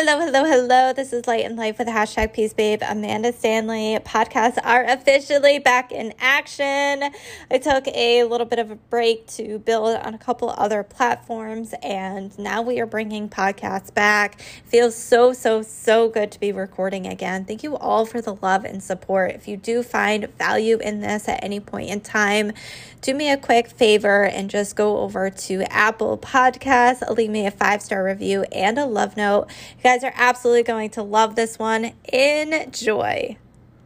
Hello, hello, hello. This is Light and Life with hashtag Peace Babe. Amanda Stanley. Podcasts are officially back in action. I took a little bit of a break to build on a couple other platforms, and now we are bringing podcasts back. Feels so, so, so good to be recording again. Thank you all for the love and support. If you do find value in this at any point in time, do me a quick favor and just go over to Apple Podcasts, leave me a five star review and a love note. You guys are absolutely going to love this one. Enjoy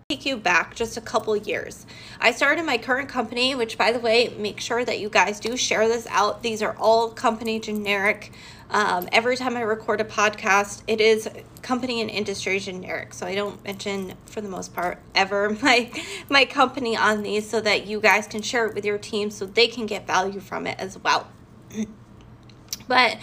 take you back just a couple years. I started my current company, which by the way, make sure that you guys do share this out. These are all company generic. Um, every time I record a podcast, it is company and industry generic. So I don't mention for the most part ever my my company on these so that you guys can share it with your team so they can get value from it as well. but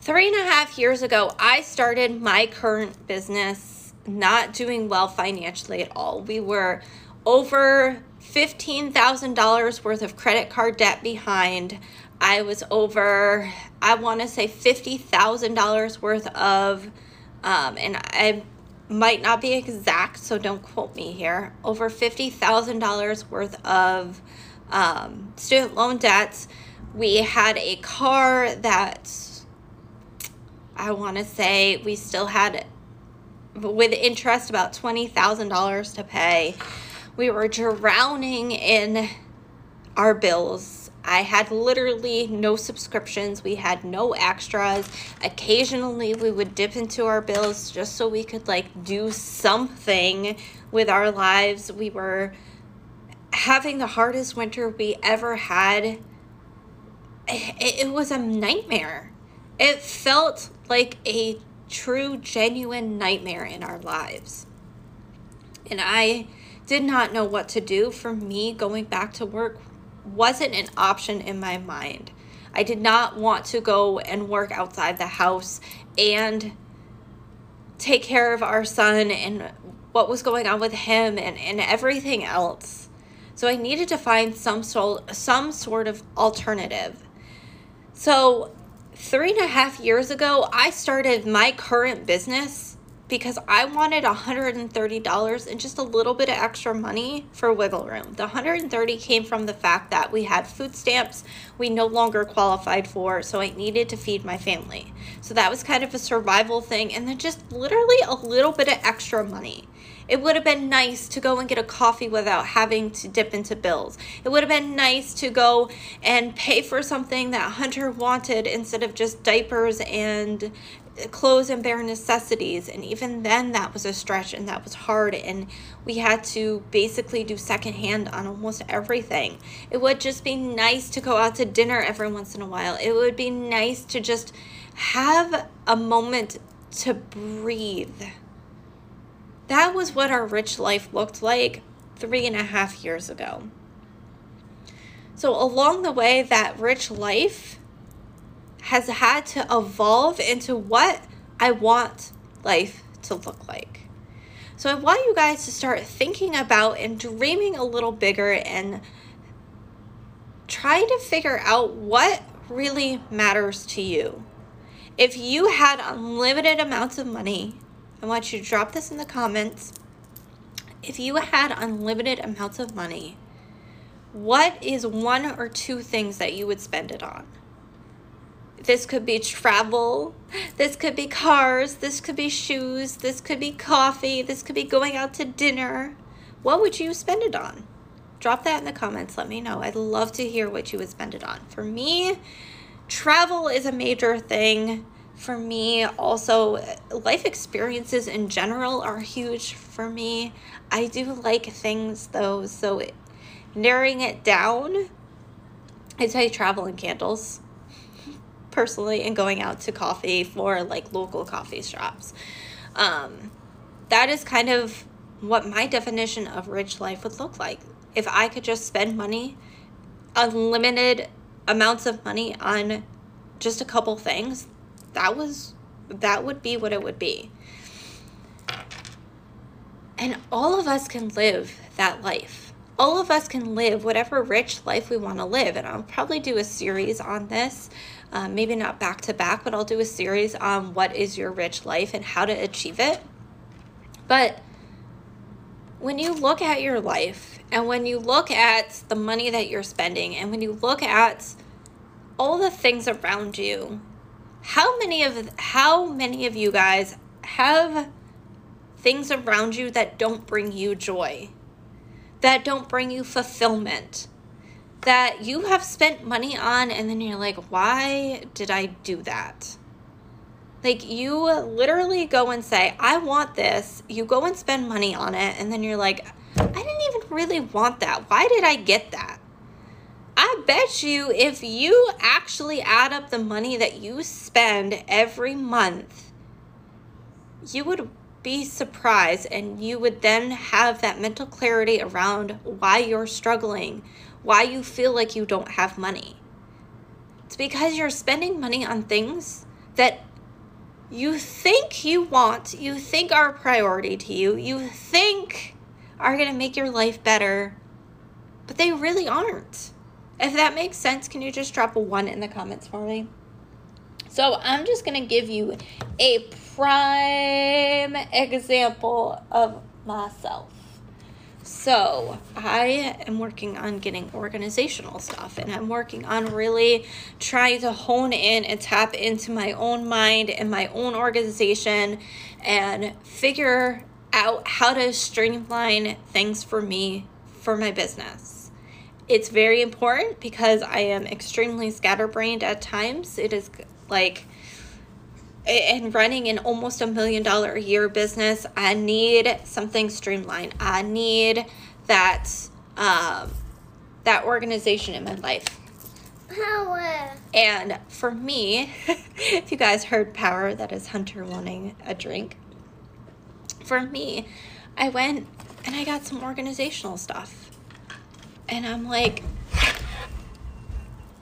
three and a half years ago, I started my current business not doing well financially at all. We were over $15,000 worth of credit card debt behind. I was over, I want to say $50,000 worth of, um, and I might not be exact, so don't quote me here, over $50,000 worth of um, student loan debts. We had a car that I want to say we still had, with interest, about $20,000 to pay. We were drowning in our bills. I had literally no subscriptions. We had no extras. Occasionally, we would dip into our bills just so we could like do something with our lives. We were having the hardest winter we ever had. It, it was a nightmare. It felt like a true, genuine nightmare in our lives. And I did not know what to do. For me, going back to work wasn't an option in my mind. I did not want to go and work outside the house and take care of our son and what was going on with him and, and everything else. So I needed to find some sort some sort of alternative. So three and a half years ago, I started my current business because I wanted $130 and just a little bit of extra money for wiggle room. The 130 came from the fact that we had food stamps we no longer qualified for, so I needed to feed my family. So that was kind of a survival thing and then just literally a little bit of extra money. It would have been nice to go and get a coffee without having to dip into bills. It would have been nice to go and pay for something that Hunter wanted instead of just diapers and clothes and bare necessities. And even then, that was a stretch and that was hard. And we had to basically do secondhand on almost everything. It would just be nice to go out to dinner every once in a while. It would be nice to just have a moment to breathe that was what our rich life looked like three and a half years ago. So, along the way, that rich life has had to evolve into what I want life to look like. So, I want you guys to start thinking about and dreaming a little bigger and trying to figure out what really matters to you. If you had unlimited amounts of money, I want you to drop this in the comments. If you had unlimited amounts of money, what is one or two things that you would spend it on? This could be travel, this could be cars, this could be shoes, this could be coffee, this could be going out to dinner. What would you spend it on? Drop that in the comments. Let me know. I'd love to hear what you would spend it on. For me, travel is a major thing for me. Also, life experiences in general are huge for me. I do like things though, so narrowing it down, I'd say travel and candles personally and going out to coffee for like local coffee shops. Um, that is kind of what my definition of rich life would look like. If I could just spend money, unlimited amounts of money on just a couple things, that was that would be what it would be. And all of us can live that life. All of us can live whatever rich life we want to live. And I'll probably do a series on this Um, maybe not back to back, but I'll do a series on what is your rich life and how to achieve it. But when you look at your life and when you look at the money that you're spending and when you look at all the things around you, how many of how many of you guys have things around you that don't bring you joy? That don't bring you fulfillment? That you have spent money on and then you're like, "Why did I do that?" Like you literally go and say, I want this. You go and spend money on it, and then you're like, I didn't even really want that. Why did I get that? I bet you if you actually add up the money that you spend every month, you would be surprised and you would then have that mental clarity around why you're struggling, why you feel like you don't have money. It's because you're spending money on things that you think you want, you think are a priority to you, you think are going to make your life better, but they really aren't. If that makes sense, can you just drop a one in the comments for me? So I'm just going to give you a prime example of myself. So, I am working on getting organizational stuff and I'm working on really trying to hone in and tap into my own mind and my own organization and figure out how to streamline things for me for my business. It's very important because I am extremely scatterbrained at times. It is like and running an almost a million dollar a year business, I need something streamlined. I need that um, that organization in my life. Power. And for me, if you guys heard power, that is Hunter wanting a drink. For me, I went and I got some organizational stuff. And I'm like,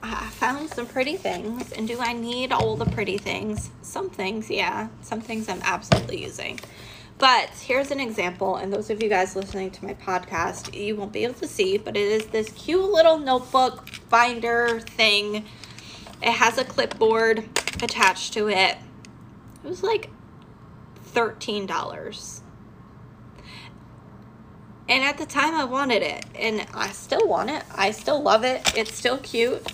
I found some pretty things. And do I need all the pretty things? Some things, yeah. Some things I'm absolutely using. But here's an example, and those of you guys listening to my podcast, you won't be able to see, but it is this cute little notebook binder thing. It has a clipboard attached to it. It was like $13. And at the time, I wanted it, and I still want it. I still love it. It's still cute.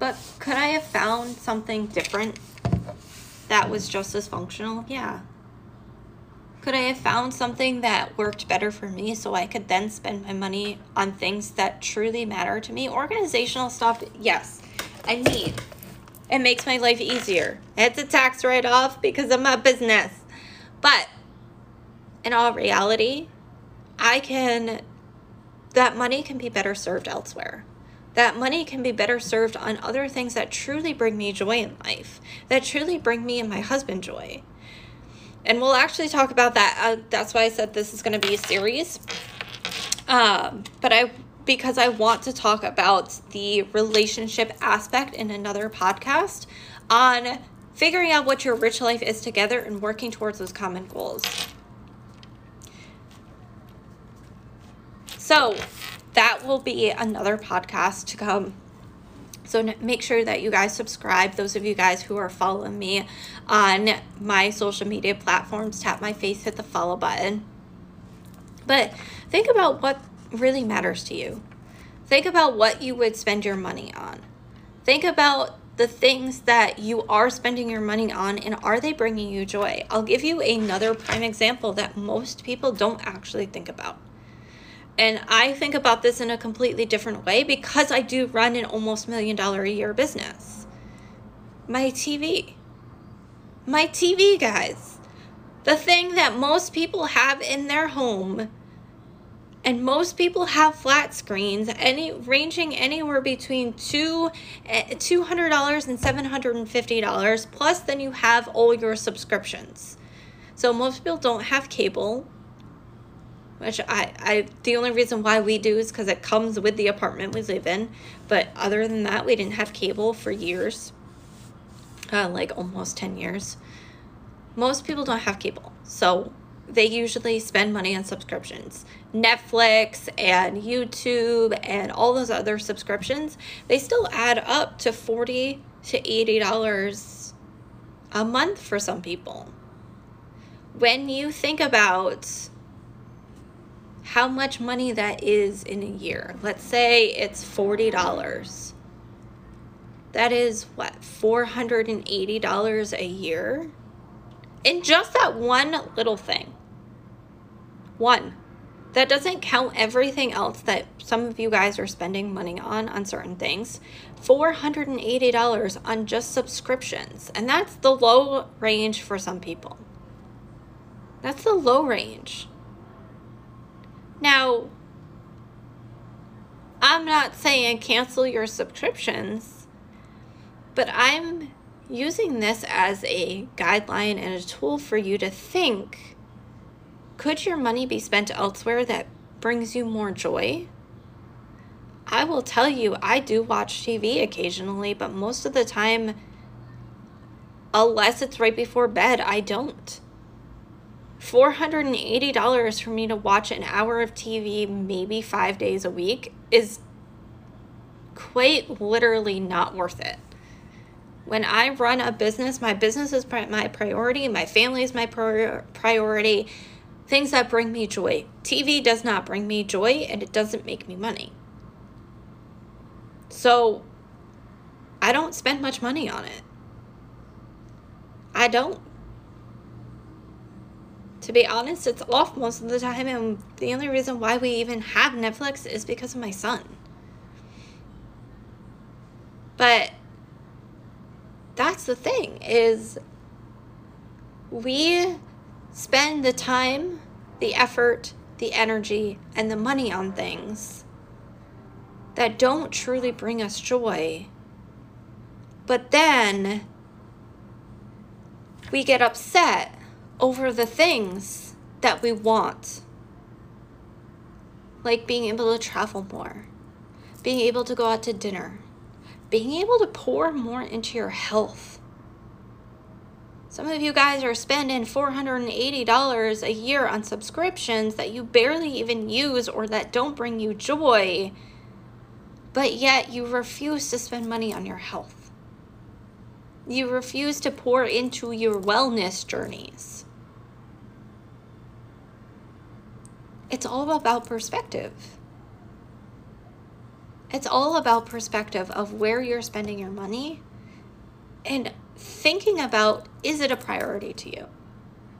But could I have found something different that was just as functional? Yeah. Could I have found something that worked better for me so I could then spend my money on things that truly matter to me? Organizational stuff, yes, I need. It makes my life easier. It's a tax write off because of my business. But in all reality, I can, that money can be better served elsewhere that money can be better served on other things that truly bring me joy in life, that truly bring me and my husband joy. And we'll actually talk about that. Uh, that's why I said this is going to be a series. Um, but I, because I want to talk about the relationship aspect in another podcast on figuring out what your rich life is together and working towards those common goals. So, that will be another podcast to come. So make sure that you guys subscribe. Those of you guys who are following me on my social media platforms, tap my face, hit the follow button. But think about what really matters to you. Think about what you would spend your money on. Think about the things that you are spending your money on and are they bringing you joy? I'll give you another prime example that most people don't actually think about. And I think about this in a completely different way because I do run an almost million dollar a year business. My TV. My TV, guys. The thing that most people have in their home and most people have flat screens any ranging anywhere between two eh, $200 and $750 plus then you have all your subscriptions so most people don't have cable which I, I the only reason why we do is because it comes with the apartment we live in. But other than that we didn't have cable for years. Uh, like almost 10 years. Most people don't have cable. So they usually spend money on subscriptions. Netflix and youtube and all those other subscriptions they still add up to 40 to $80 a month for some people. When you think about how much money that is in a year, let's say it's $40. That is what, $480 a year? In just that one little thing. One. That doesn't count everything else that some of you guys are spending money on on certain things. $480 on just subscriptions. And that's the low range for some people. That's the low range. Now, I'm not saying cancel your subscriptions, but I'm using this as a guideline and a tool for you to think could your money be spent elsewhere that brings you more joy? I will tell you, I do watch TV occasionally, but most of the time, unless it's right before bed, I don't. $480 for me to watch an hour of TV, maybe five days a week, is quite literally not worth it. When I run a business, my business is my priority, my family is my priority things that bring me joy. TV does not bring me joy and it doesn't make me money. So I don't spend much money on it. I don't. To be honest, it's off most of the time, and the only reason why we even have Netflix is because of my son. But that's the thing is we spend the time, the effort, the energy, and the money on things that don't truly bring us joy. But then we get upset over the things that we want, like being able to travel more, being able to go out to dinner, being able to pour more into your health some of you guys are spending $480 a year on subscriptions that you barely even use or that don't bring you joy, but yet you refuse to spend money on your health. You refuse to pour into your wellness journeys. It's all about perspective. It's all about perspective of where you're spending your money and thinking about is it a priority to you?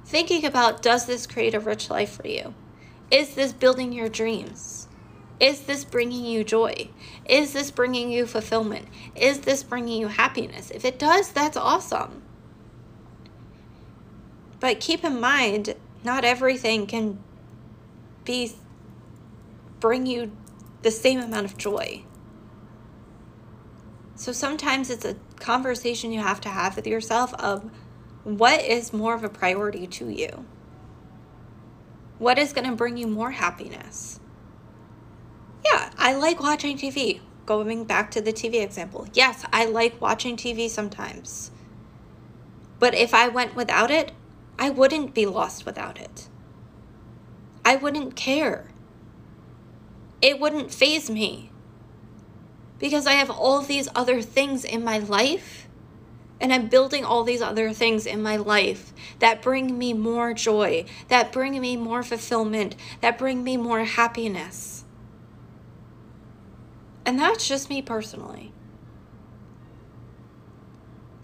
Thinking about does this create a rich life for you? Is this building your dreams? Is this bringing you joy? Is this bringing you fulfillment? Is this bringing you happiness? If it does, that's awesome. But keep in mind, not everything can be bring you the same amount of joy. So sometimes it's a conversation you have to have with yourself of what is more of a priority to you? What is going to bring you more happiness? Yeah, I like watching TV. Going back to the TV example. Yes, I like watching TV sometimes. But if I went without it, I wouldn't be lost without it. I wouldn't care. It wouldn't phase me because I have all these other things in my life and I'm building all these other things in my life that bring me more joy, that bring me more fulfillment, that bring me more happiness. And that's just me personally.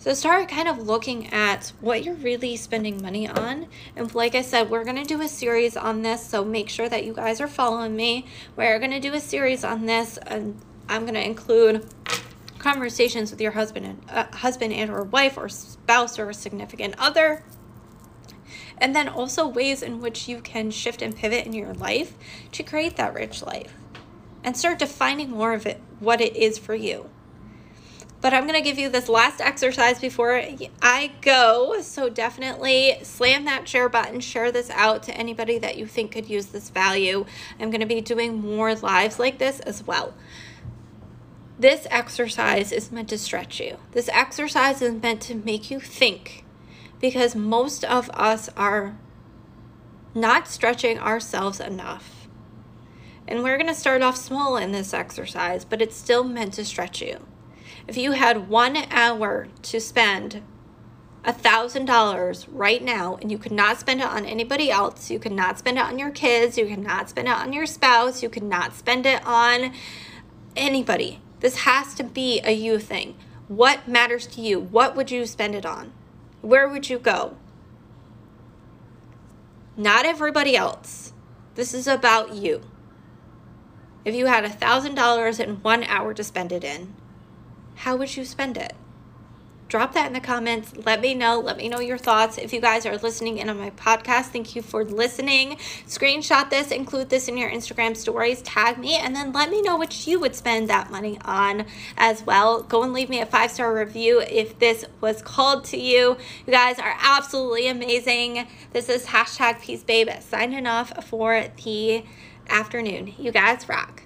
So start kind of looking at what you're really spending money on. And like I said, we're going to do a series on this. So make sure that you guys are following me. We're going to do a series on this and I'm going to include conversations with your husband and uh, husband and or wife or spouse or significant other and then also ways in which you can shift and pivot in your life to create that rich life and start defining more of it what it is for you but i'm going to give you this last exercise before i go so definitely slam that share button share this out to anybody that you think could use this value i'm going to be doing more lives like this as well this exercise is meant to stretch you. This exercise is meant to make you think because most of us are not stretching ourselves enough. And we're going to start off small in this exercise, but it's still meant to stretch you. If you had one hour to spend a thousand dollars right now and you could not spend it on anybody else, you could not spend it on your kids, you could not spend it on your spouse, you could not spend it on anybody. This has to be a you thing. What matters to you? What would you spend it on? Where would you go? Not everybody else. This is about you. If you had a thousand dollars and one hour to spend it in, how would you spend it? drop that in the comments. Let me know. Let me know your thoughts. If you guys are listening in on my podcast, thank you for listening. Screenshot this, include this in your Instagram stories, tag me, and then let me know what you would spend that money on as well. Go and leave me a five star review if this was called to you. You guys are absolutely amazing. This is hashtag Peace Babe signing off for the afternoon. You guys rock.